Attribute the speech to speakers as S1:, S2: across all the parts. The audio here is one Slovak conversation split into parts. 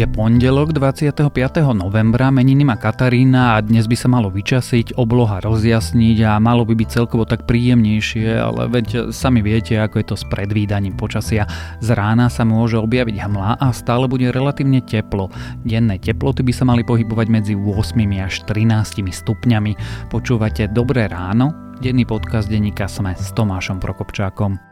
S1: Je pondelok 25. novembra, meniny má Katarína a dnes by sa malo vyčasiť, obloha rozjasniť a malo by byť celkovo tak príjemnejšie, ale veď sami viete, ako je to s predvídaním počasia. Z rána sa môže objaviť hmla a stále bude relatívne teplo. Denné teploty by sa mali pohybovať medzi 8 až 13 stupňami. Počúvate Dobré ráno? Denný podcast denníka Sme s Tomášom Prokopčákom.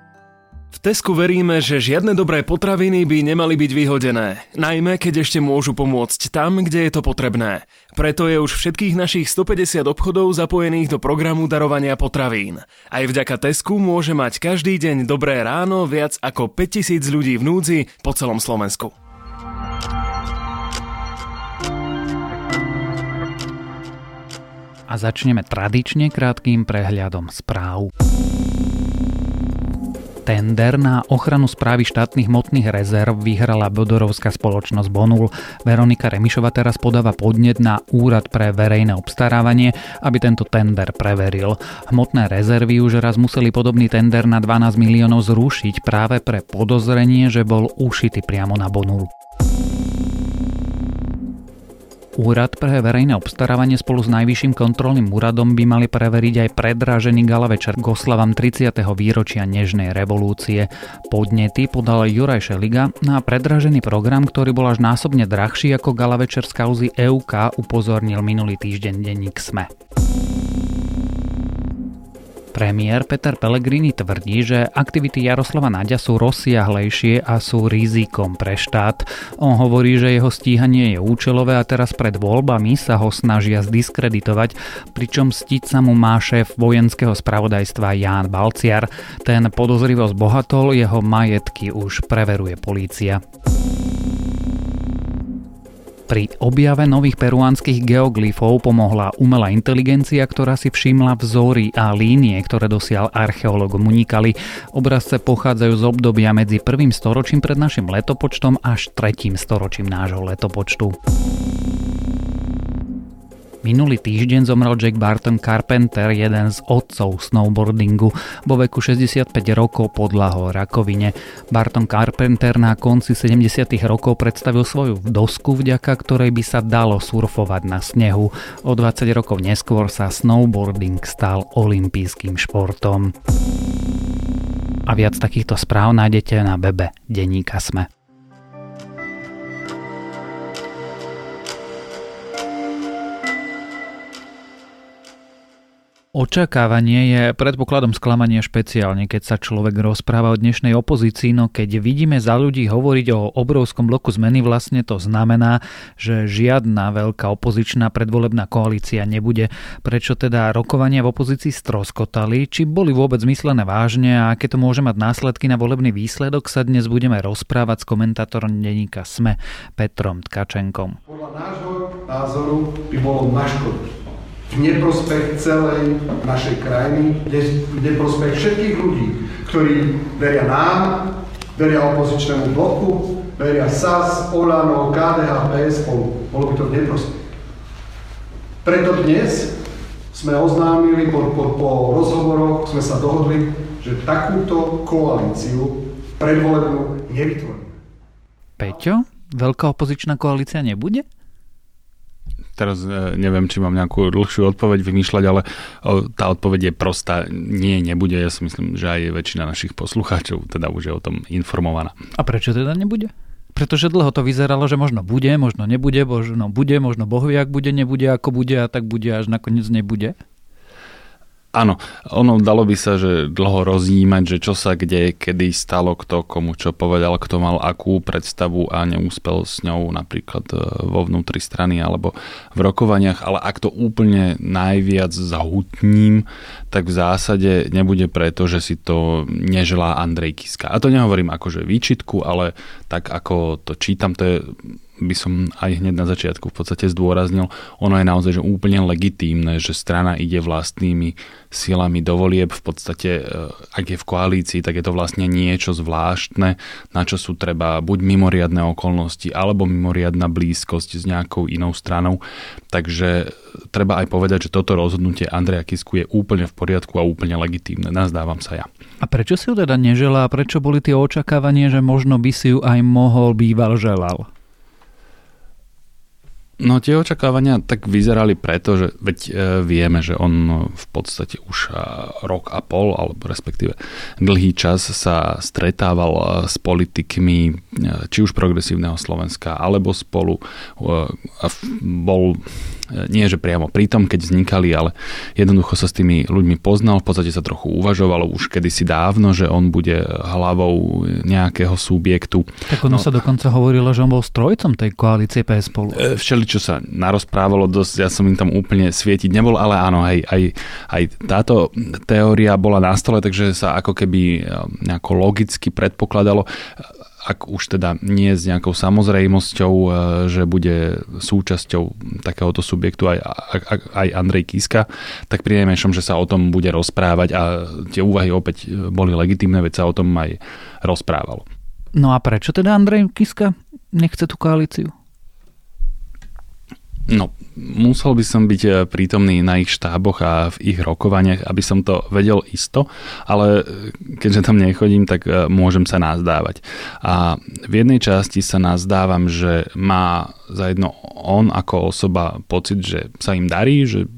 S2: V Tesku veríme, že žiadne dobré potraviny by nemali byť vyhodené, najmä keď ešte môžu pomôcť tam, kde je to potrebné. Preto je už všetkých našich 150 obchodov zapojených do programu darovania potravín. Aj vďaka Tesku môže mať každý deň dobré ráno viac ako 5000 ľudí v núdzi po celom Slovensku.
S1: A začneme tradične krátkým prehľadom správ. Tender na ochranu správy štátnych hmotných rezerv vyhrala bodorovská spoločnosť Bonul. Veronika Remišova teraz podáva podnet na Úrad pre verejné obstarávanie, aby tento tender preveril. Hmotné rezervy už raz museli podobný tender na 12 miliónov zrušiť práve pre podozrenie, že bol ušitý priamo na Bonul. Úrad pre verejné obstarávanie spolu s Najvyšším kontrolným úradom by mali preveriť aj predrážený gala večer k oslavám 30. výročia Nežnej revolúcie. Podnety podal Juraj Šeliga na predražený program, ktorý bol až násobne drahší ako gala večer z kauzy EUK, upozornil minulý týždeň denník SME. Premiér Peter Pellegrini tvrdí, že aktivity Jaroslava Naďa sú rozsiahlejšie a sú rizikom pre štát. On hovorí, že jeho stíhanie je účelové a teraz pred voľbami sa ho snažia zdiskreditovať, pričom stiť sa mu má šéf vojenského spravodajstva Ján Balciar. Ten podozrivo zbohatol, jeho majetky už preveruje polícia. Pri objave nových peruánskych geoglyfov pomohla umelá inteligencia, ktorá si všimla vzory a línie, ktoré dosiaľ archeológom unikali. Obrazce pochádzajú z obdobia medzi prvým storočím pred našim letopočtom až tretím storočím nášho letopočtu. Minulý týždeň zomrel Jack Barton Carpenter, jeden z otcov snowboardingu. Vo veku 65 rokov podľahol rakovine. Barton Carpenter na konci 70 rokov predstavil svoju dosku, vďaka ktorej by sa dalo surfovať na snehu. O 20 rokov neskôr sa snowboarding stal olympijským športom. A viac takýchto správ nájdete na webe Deníka Sme. Očakávanie je predpokladom sklamania špeciálne, keď sa človek rozpráva o dnešnej opozícii, no keď vidíme za ľudí hovoriť o obrovskom bloku zmeny, vlastne to znamená, že žiadna veľká opozičná predvolebná koalícia nebude. Prečo teda rokovania v opozícii stroskotali, či boli vôbec myslené vážne a aké to môže mať následky na volebný výsledok, sa dnes budeme rozprávať s komentátorom denníka SME Petrom Tkačenkom.
S3: Podľa nášho názoru by bolo na v neprospech celej našej krajiny, v neprospech všetkých ľudí, ktorí veria nám, veria opozičnému bloku, veria SAS, Olano, KDH, PS, bolo by to v neprospech. Preto dnes sme oznámili, po, po, po rozhovoroch sme sa dohodli, že takúto koalíciu predvolebnú nevytvoríme.
S1: Peťo, veľká opozičná koalícia nebude?
S4: Teraz e, neviem, či mám nejakú dlhšiu odpoveď vymýšľať, ale tá odpoveď je prostá. Nie, nebude. Ja si myslím, že aj väčšina našich poslucháčov teda už je o tom informovaná.
S1: A prečo teda nebude? Pretože dlho to vyzeralo, že možno bude, možno nebude, možno bude, možno Boh vie, ak bude, nebude, ako bude a tak bude, až nakoniec nebude.
S4: Áno, ono dalo by sa, že dlho roznímať, že čo sa kde, kedy stalo, kto komu čo povedal, kto mal akú predstavu a neúspel s ňou napríklad e, vo vnútri strany alebo v rokovaniach, ale ak to úplne najviac zahutním, tak v zásade nebude preto, že si to neželá Andrej Kiska. A to nehovorím akože výčitku, ale tak ako to čítam, to je by som aj hneď na začiatku v podstate zdôraznil, ono je naozaj že úplne legitímne, že strana ide vlastnými silami do volieb. V podstate, e, ak je v koalícii, tak je to vlastne niečo zvláštne, na čo sú treba buď mimoriadne okolnosti, alebo mimoriadna blízkosť s nejakou inou stranou. Takže treba aj povedať, že toto rozhodnutie Andreja Kisku je úplne v poriadku a úplne legitímne. Nazdávam sa ja.
S1: A prečo si ju teda neželá? Prečo boli tie očakávanie, že možno by si ju aj mohol býval želal?
S4: No tie očakávania tak vyzerali preto, že veď e, vieme, že on v podstate už e, rok a pol, alebo respektíve dlhý čas sa stretával e, s politikmi či už progresívneho Slovenska, alebo spolu a bol nie že priamo pritom, keď vznikali, ale jednoducho sa s tými ľuďmi poznal, v podstate sa trochu uvažovalo už kedysi dávno, že on bude hlavou nejakého subjektu.
S1: Tak ono no, sa dokonca hovorilo, že on bol strojcom tej koalície PS spolu.
S4: Všeli, čo sa narozprávalo dosť, ja som im tam úplne svietiť nebol, ale áno, hej, aj, aj táto teória bola na stole, takže sa ako keby eh, nejako logicky predpokladalo, ak už teda nie s nejakou samozrejmosťou, eh, že bude súčasťou takéhoto subjektu aj, aj Andrej Kiska, tak pri najmenšom, že sa o tom bude rozprávať a tie úvahy opäť eh, boli legitimné, veď sa o tom aj rozprávalo.
S1: No a prečo teda Andrej Kiska nechce tú koalíciu?
S4: No, musel by som byť eh, prítomný na ich štáboch a v ich rokovaniach, aby som to vedel isto, ale eh, keďže tam nechodím, tak eh, môžem sa nazdávať. A v jednej časti sa nazdávam, že má zajedno on ako osoba pocit, že sa im darí, že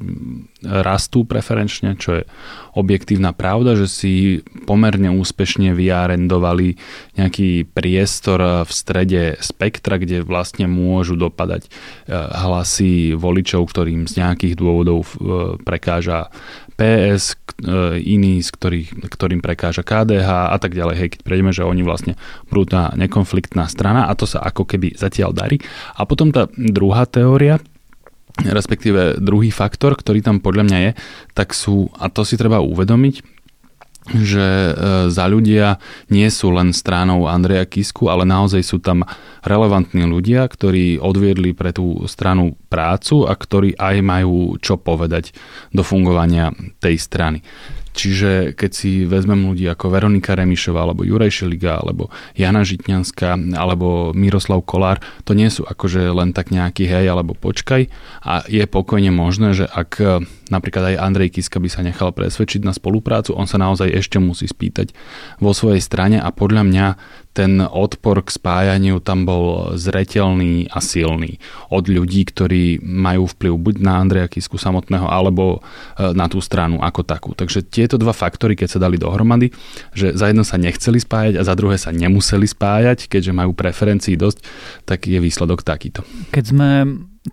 S4: rastú preferenčne, čo je objektívna pravda, že si pomerne úspešne vyarendovali nejaký priestor v strede spektra, kde vlastne môžu dopadať hlasy voličov, ktorým z nejakých dôvodov eh, prekáža PS, eh, iný, z ktorých, ktorým prekáža KDH a tak ďalej. Hej, keď prejdeme, že oni vlastne brutá nekonfliktná strana a to sa ako keby zatiaľ darí. A potom tá druhá teória, respektíve druhý faktor, ktorý tam podľa mňa je, tak sú, a to si treba uvedomiť, že e, za ľudia nie sú len stranou Andreja Kisku, ale naozaj sú tam relevantní ľudia, ktorí odviedli pre tú stranu prácu a ktorí aj majú čo povedať do fungovania tej strany. Čiže keď si vezmem ľudí ako Veronika Remišová, alebo Juraj Šeliga, alebo Jana Žitňanská, alebo Miroslav Kolár, to nie sú akože len tak nejaký hej alebo počkaj a je pokojne možné, že ak napríklad aj Andrej Kiska by sa nechal presvedčiť na spoluprácu, on sa naozaj ešte musí spýtať vo svojej strane a podľa mňa ten odpor k spájaniu tam bol zretelný a silný. Od ľudí, ktorí majú vplyv buď na Andreja Kisku samotného, alebo e, na tú stranu ako takú. Takže tieto dva faktory, keď sa dali dohromady, že za jedno sa nechceli spájať a za druhé sa nemuseli spájať, keďže majú preferencií dosť, tak je výsledok takýto.
S1: Keď sme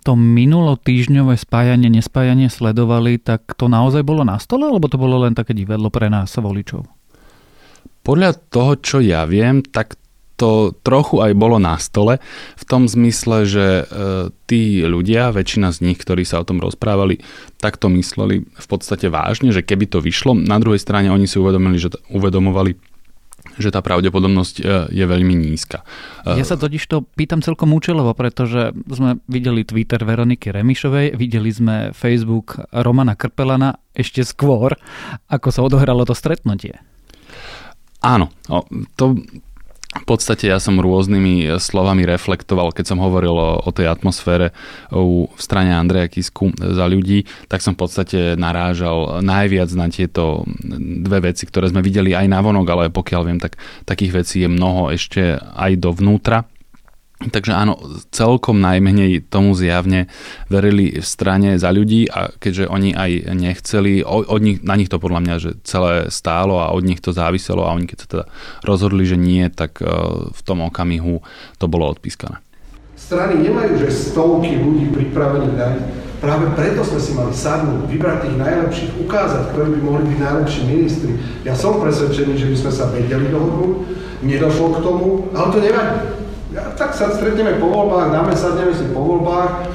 S1: to minulo týždňové spájanie, nespájanie sledovali, tak to naozaj bolo na stole, alebo to bolo len také divadlo pre nás voličov?
S4: Podľa toho, čo ja viem, tak to trochu aj bolo na stole, v tom zmysle, že e, tí ľudia, väčšina z nich, ktorí sa o tom rozprávali, tak to mysleli v podstate vážne, že keby to vyšlo. Na druhej strane oni si uvedomili, že uvedomovali, že tá pravdepodobnosť e, je veľmi nízka.
S1: Ja sa totiž to pýtam celkom účelovo, pretože sme videli Twitter Veroniky Remišovej, videli sme Facebook Romana Krpelana ešte skôr, ako sa odohralo to stretnutie.
S4: Áno, to, v podstate ja som rôznymi slovami reflektoval, keď som hovoril o, o tej atmosfére u, v strane Andreja Kisku za ľudí, tak som v podstate narážal najviac na tieto dve veci, ktoré sme videli aj na vonok, ale pokiaľ viem, tak takých vecí je mnoho ešte aj dovnútra Takže áno, celkom najmenej tomu zjavne verili v strane za ľudí a keďže oni aj nechceli, od nich, na nich to podľa mňa, že celé stálo a od nich to záviselo a oni keď sa teda rozhodli, že nie, tak e, v tom okamihu to bolo odpískané.
S3: Strany nemajú, že stovky ľudí pripravených dať. Práve preto sme si mali sadnúť, vybrať tých najlepších, ukázať, ktorí by mohli byť najlepší ministri. Ja som presvedčený, že by sme sa vedeli dohodnúť, nedošlo k tomu, ale to nevadí ja, tak sa stretneme po voľbách, dáme, sadneme si po voľbách,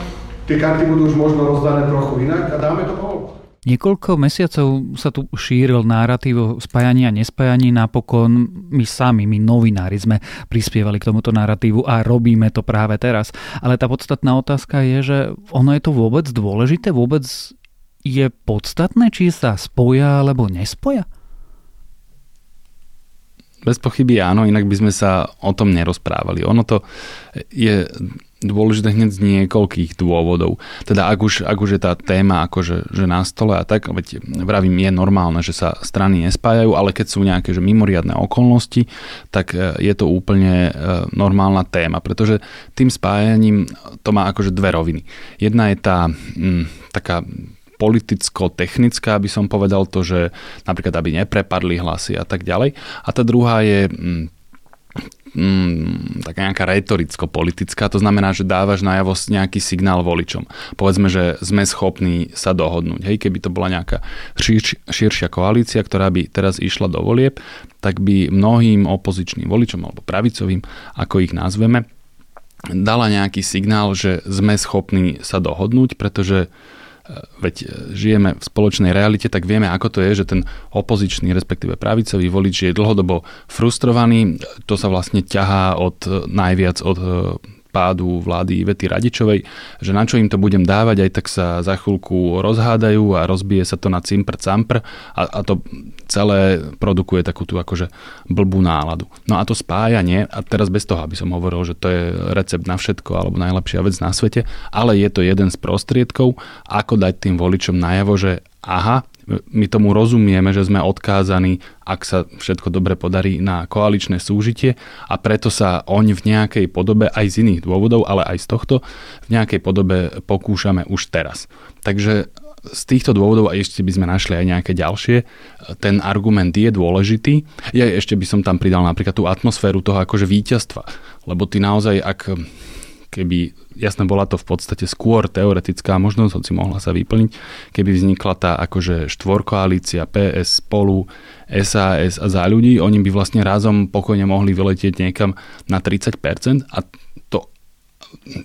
S3: tie karty budú už možno rozdané trochu inak a dáme to po voľbách.
S1: Niekoľko mesiacov sa tu šíril narratív o spájaní a nespájaní. Napokon my sami, my novinári sme prispievali k tomuto narratívu a robíme to práve teraz. Ale tá podstatná otázka je, že ono je to vôbec dôležité? Vôbec je podstatné, či sa spoja alebo nespoja?
S4: Bez pochyby áno, inak by sme sa o tom nerozprávali. Ono to je dôležité hneď z niekoľkých dôvodov. Teda ak už, ak už je tá téma akože, že na stole a tak, veď vravím, je normálne, že sa strany nespájajú, ale keď sú nejaké že mimoriadne okolnosti, tak e, je to úplne e, normálna téma, pretože tým spájaním to má akože dve roviny. Jedna je tá m, mm, taká politicko-technická, aby som povedal to, že napríklad, aby neprepadli hlasy a tak ďalej. A tá druhá je mm, mm, taká nejaká retoricko-politická, to znamená, že dávaš najavo nejaký signál voličom. Povedzme, že sme schopní sa dohodnúť. Hej, keby to bola nejaká širš, širšia koalícia, ktorá by teraz išla do volieb, tak by mnohým opozičným voličom alebo pravicovým, ako ich nazveme, dala nejaký signál, že sme schopní sa dohodnúť, pretože veď e, žijeme v spoločnej realite, tak vieme, ako to je, že ten opozičný, respektíve pravicový volič je dlhodobo frustrovaný. To sa vlastne ťahá od najviac od e, pádu vlády Ivety Radičovej, že na čo im to budem dávať, aj tak sa za chvíľku rozhádajú a rozbije sa to na cimpr campr a, a to celé produkuje takú tú akože blbú náladu. No a to spájanie, a teraz bez toho, aby som hovoril, že to je recept na všetko alebo najlepšia vec na svete, ale je to jeden z prostriedkov, ako dať tým voličom najavo, že aha, my tomu rozumieme, že sme odkázaní, ak sa všetko dobre podarí, na koaličné súžitie a preto sa oň v nejakej podobe, aj z iných dôvodov, ale aj z tohto, v nejakej podobe pokúšame už teraz. Takže z týchto dôvodov, a ešte by sme našli aj nejaké ďalšie, ten argument je dôležitý. Ja ešte by som tam pridal napríklad tú atmosféru toho akože víťazstva. Lebo ty naozaj, ak keby, jasne bola to v podstate skôr teoretická možnosť, hoci mohla sa vyplniť, keby vznikla tá akože štvorkoalícia PS, spolu, SAS a za ľudí, oni by vlastne razom pokojne mohli vyletieť niekam na 30% a to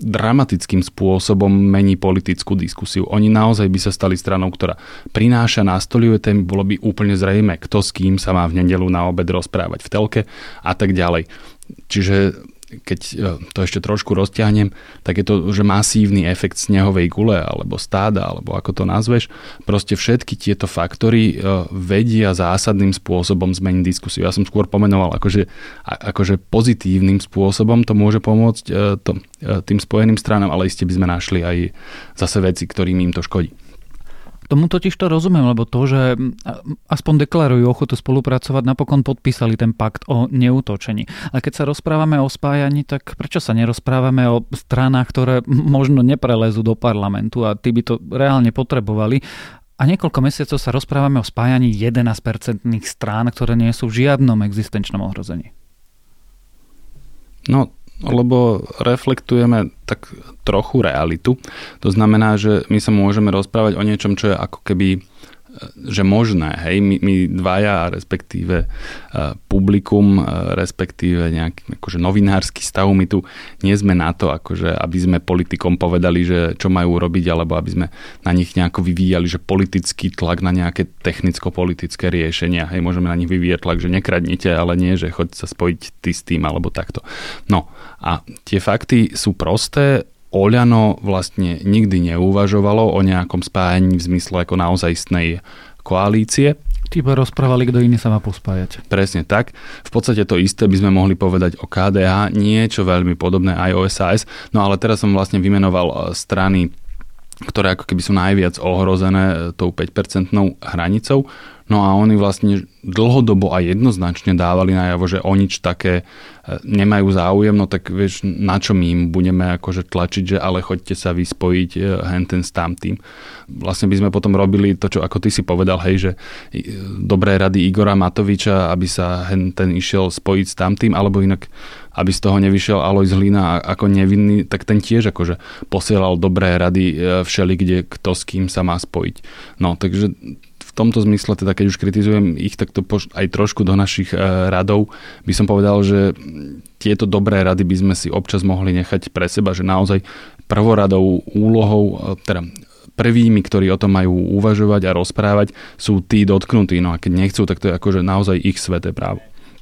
S4: dramatickým spôsobom mení politickú diskusiu. Oni naozaj by sa stali stranou, ktorá prináša, nastoluje témy, bolo by úplne zrejme, kto s kým sa má v nedelu na obed rozprávať v telke a tak ďalej. Čiže keď e, to ešte trošku rozťahnem, tak je to, že masívny efekt snehovej gule alebo stáda, alebo ako to nazveš. Proste všetky tieto faktory e, vedia zásadným spôsobom zmeniť diskusiu. Ja som skôr pomenoval, akože, akože pozitívnym spôsobom to môže pomôcť e, to, tým spojeným stranám, ale iste by sme našli aj zase veci, ktorým im to škodí.
S1: Tomu totiž to rozumiem, lebo to, že aspoň deklarujú ochotu spolupracovať, napokon podpísali ten pakt o neútočení. A keď sa rozprávame o spájaní, tak prečo sa nerozprávame o stranách, ktoré možno neprelezú do parlamentu a tí by to reálne potrebovali? A niekoľko mesiacov sa rozprávame o spájaní 11-percentných strán, ktoré nie sú v žiadnom existenčnom ohrození.
S4: No, lebo reflektujeme tak trochu realitu. To znamená, že my sa môžeme rozprávať o niečom, čo je ako keby že možné, hej, my, my dvaja, respektíve uh, publikum, uh, respektíve nejaký akože novinársky stav, my tu nie sme na to, akože, aby sme politikom povedali, že čo majú robiť, alebo aby sme na nich nejako vyvíjali, že politický tlak na nejaké technicko-politické riešenia, hej, môžeme na nich vyvíjať tlak, že nekradnite, ale nie, že choď sa spojiť ty s tým, alebo takto. No a tie fakty sú prosté, Oľano vlastne nikdy neuvažovalo o nejakom spájaní v zmysle ako naozajstnej koalície.
S1: Tyba rozprávali, kto iný sa má pospájať.
S4: Presne tak. V podstate to isté by sme mohli povedať o KDH, niečo veľmi podobné aj o SAS. No ale teraz som vlastne vymenoval e, strany, ktoré ako keby sú najviac ohrozené e, tou 5-percentnou hranicou. No a oni vlastne dlhodobo a jednoznačne dávali najavo, že o nič také nemajú záujem, no tak vieš, na čo my im budeme akože tlačiť, že ale choďte sa vyspojiť e, henten s tamtým. Vlastne by sme potom robili to, čo ako ty si povedal, hej, že dobré rady Igora Matoviča, aby sa henten išiel spojiť s tamtým, alebo inak aby z toho nevyšiel Alois Hlina ako nevinný, tak ten tiež akože posielal dobré rady e, všeli, kde kto s kým sa má spojiť. No, takže tomto zmysle, teda keď už kritizujem ich, tak to aj trošku do našich e, radov by som povedal, že tieto dobré rady by sme si občas mohli nechať pre seba, že naozaj prvoradou úlohou, e, teda prvými, ktorí o tom majú uvažovať a rozprávať, sú tí dotknutí. No a keď nechcú, tak to je akože naozaj ich sveté právo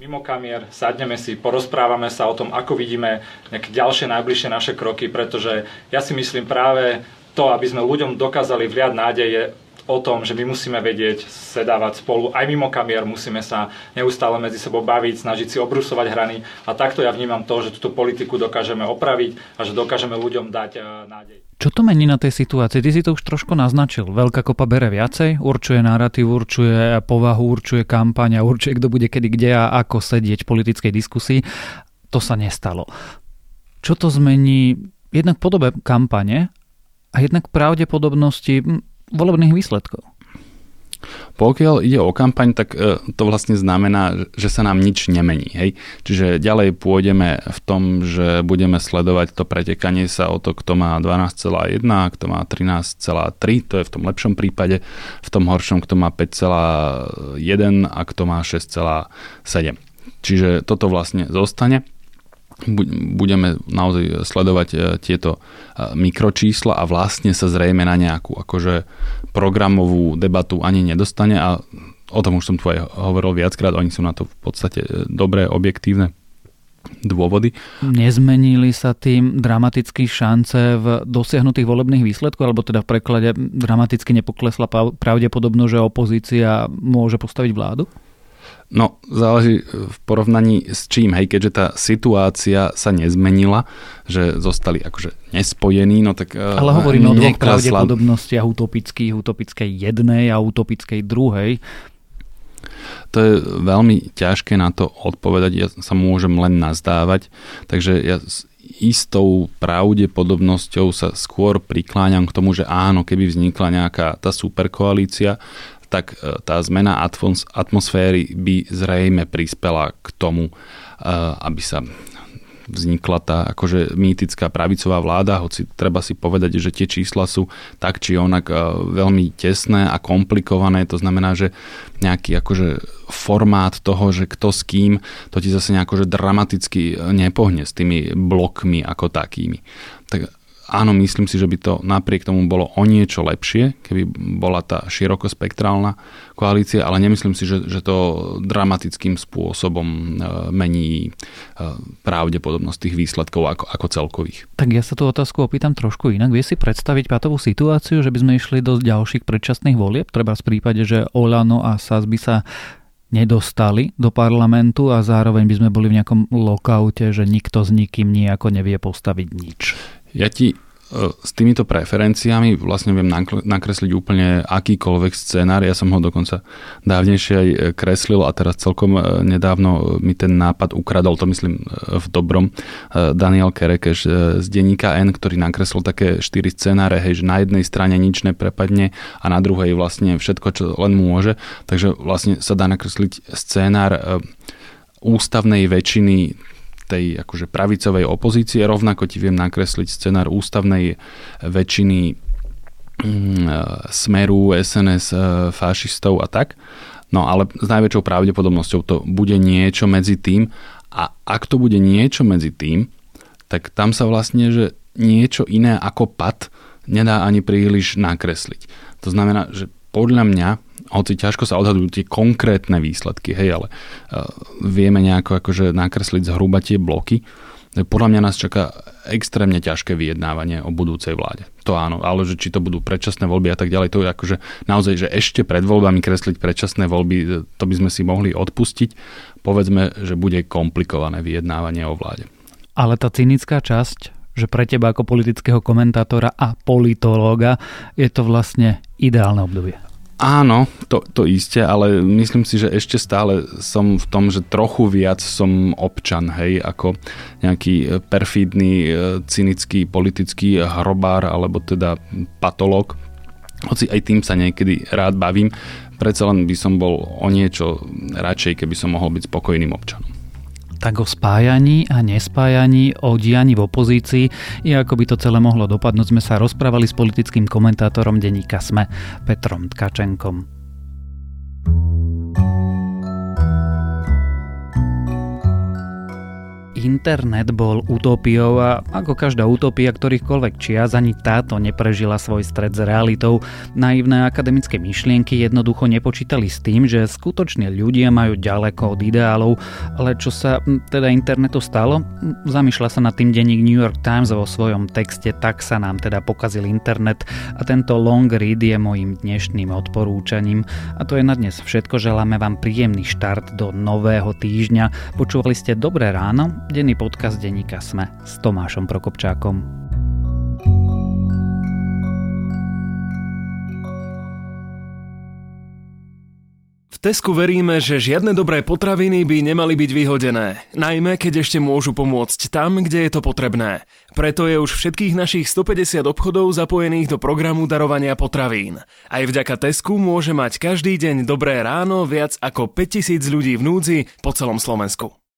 S5: mimo kamier, sadneme si, porozprávame sa o tom, ako vidíme nejaké ďalšie najbližšie naše kroky, pretože ja si myslím práve to, aby sme ľuďom dokázali vliať nádeje, o tom, že my musíme vedieť sedávať spolu aj mimo kamier, musíme sa neustále medzi sebou baviť, snažiť si obrusovať hrany a takto ja vnímam to, že túto politiku dokážeme opraviť a že dokážeme ľuďom dať e, nádej.
S1: Čo to mení na tej situácii? Ty si to už trošku naznačil. Veľká kopa bere viacej, určuje narratív, určuje povahu, určuje kampaň a určuje, kto bude kedy kde a ako sedieť v politickej diskusii. To sa nestalo. Čo to zmení jednak podobe kampane a jednak pravdepodobnosti volebných výsledkov.
S4: Pokiaľ ide o kampaň, tak e, to vlastne znamená, že sa nám nič nemení. Hej? Čiže ďalej pôjdeme v tom, že budeme sledovať to pretekanie sa o to, kto má 12,1 a kto má 13,3, to je v tom lepšom prípade, v tom horšom, kto má 5,1 a kto má 6,7. Čiže toto vlastne zostane budeme naozaj sledovať e, tieto e, mikročísla a vlastne sa zrejme na nejakú akože programovú debatu ani nedostane a o tom už som tu aj hovoril viackrát, oni sú na to v podstate e, dobré, objektívne dôvody.
S1: Nezmenili sa tým dramaticky šance v dosiahnutých volebných výsledkoch, alebo teda v preklade dramaticky nepoklesla pravdepodobnosť, že opozícia môže postaviť vládu?
S4: No, záleží v porovnaní s čím, hej, keďže tá situácia sa nezmenila, že zostali akože nespojení, no tak...
S1: Eh, Ale hovorím o dvoch pravdepodobnostiach utopických, utopickej jednej a utopickej druhej.
S4: To je veľmi ťažké na to odpovedať, ja sa môžem len nazdávať, takže ja s istou pravdepodobnosťou sa skôr prikláňam k tomu, že áno, keby vznikla nejaká tá superkoalícia, tak e, tá zmena atmosféry by zrejme prispela k tomu, e, aby sa vznikla tá akože mýtická pravicová vláda, hoci treba si povedať, že tie čísla sú tak či onak e, veľmi tesné a komplikované, to znamená, že nejaký akože formát toho, že kto s kým, to ti zase nejako že dramaticky nepohne s tými blokmi ako takými. Tak áno, myslím si, že by to napriek tomu bolo o niečo lepšie, keby bola tá širokospektrálna koalícia, ale nemyslím si, že, že to dramatickým spôsobom e, mení e, pravdepodobnosť tých výsledkov ako, ako celkových.
S1: Tak ja sa tú otázku opýtam trošku inak. Vie si predstaviť patovú situáciu, že by sme išli do ďalších predčasných volieb? Treba v prípade, že Olano a SAS by sa nedostali do parlamentu a zároveň by sme boli v nejakom lokaute, že nikto s nikým nejako nevie postaviť nič.
S4: Ja ti e, s týmito preferenciami vlastne viem nakresliť úplne akýkoľvek scenár. Ja som ho dokonca dávnejšie aj e, kreslil a teraz celkom e, nedávno mi ten nápad ukradol, to myslím v dobrom, Daniel Kerekeš z denníka N, ktorý nakreslil také štyri scenáre, hej, že na jednej strane nič neprepadne a na druhej vlastne všetko, čo len môže. Takže vlastne sa dá nakresliť scenár ústavnej väčšiny tej akože pravicovej opozície. Rovnako ti viem nakresliť scenár ústavnej väčšiny mm, smeru, SNS, e, fašistov a tak. No ale s najväčšou pravdepodobnosťou to bude niečo medzi tým a ak to bude niečo medzi tým, tak tam sa vlastne, že niečo iné ako pad nedá ani príliš nakresliť. To znamená, že podľa mňa hoci ťažko sa odhadujú tie konkrétne výsledky, hej, ale uh, vieme nejako akože nakresliť zhruba tie bloky. Podľa mňa nás čaká extrémne ťažké vyjednávanie o budúcej vláde. To áno, ale že či to budú predčasné voľby a tak ďalej, to je akože naozaj, že ešte pred voľbami kresliť predčasné voľby, to by sme si mohli odpustiť. Povedzme, že bude komplikované vyjednávanie o vláde.
S1: Ale tá cynická časť, že pre teba ako politického komentátora a politológa je to vlastne ideálne obdobie.
S4: Áno, to, to isté, ale myslím si, že ešte stále som v tom, že trochu viac som občan, hej, ako nejaký e, perfídny, e, cynický politický hrobár alebo teda patológ. Hoci aj tým sa niekedy rád bavím, predsa len by som bol o niečo radšej, keby som mohol byť spokojným občanom
S1: tak o spájaní a nespájaní, o dianí v opozícii i ako by to celé mohlo dopadnúť sme sa rozprávali s politickým komentátorom denníka SME Petrom Tkačenkom. Internet bol utópiou a ako každá utopia ktorýchkoľvek čias, ani táto neprežila svoj stred s realitou. Naivné akademické myšlienky jednoducho nepočítali s tým, že skutoční ľudia majú ďaleko od ideálov, ale čo sa teda internetu stalo? Zamýšľa sa nad tým denník New York Times vo svojom texte Tak sa nám teda pokazil internet a tento long read je mojim dnešným odporúčaním. A to je na dnes všetko. Želáme vám príjemný štart do nového týždňa. Počúvali ste Dobré ráno, denný podcast denníka Sme s Tomášom Prokopčákom.
S2: V Tesku veríme, že žiadne dobré potraviny by nemali byť vyhodené, najmä keď ešte môžu pomôcť tam, kde je to potrebné. Preto je už všetkých našich 150 obchodov zapojených do programu darovania potravín. Aj vďaka Tesku môže mať každý deň dobré ráno viac ako 5000 ľudí v núdzi po celom Slovensku.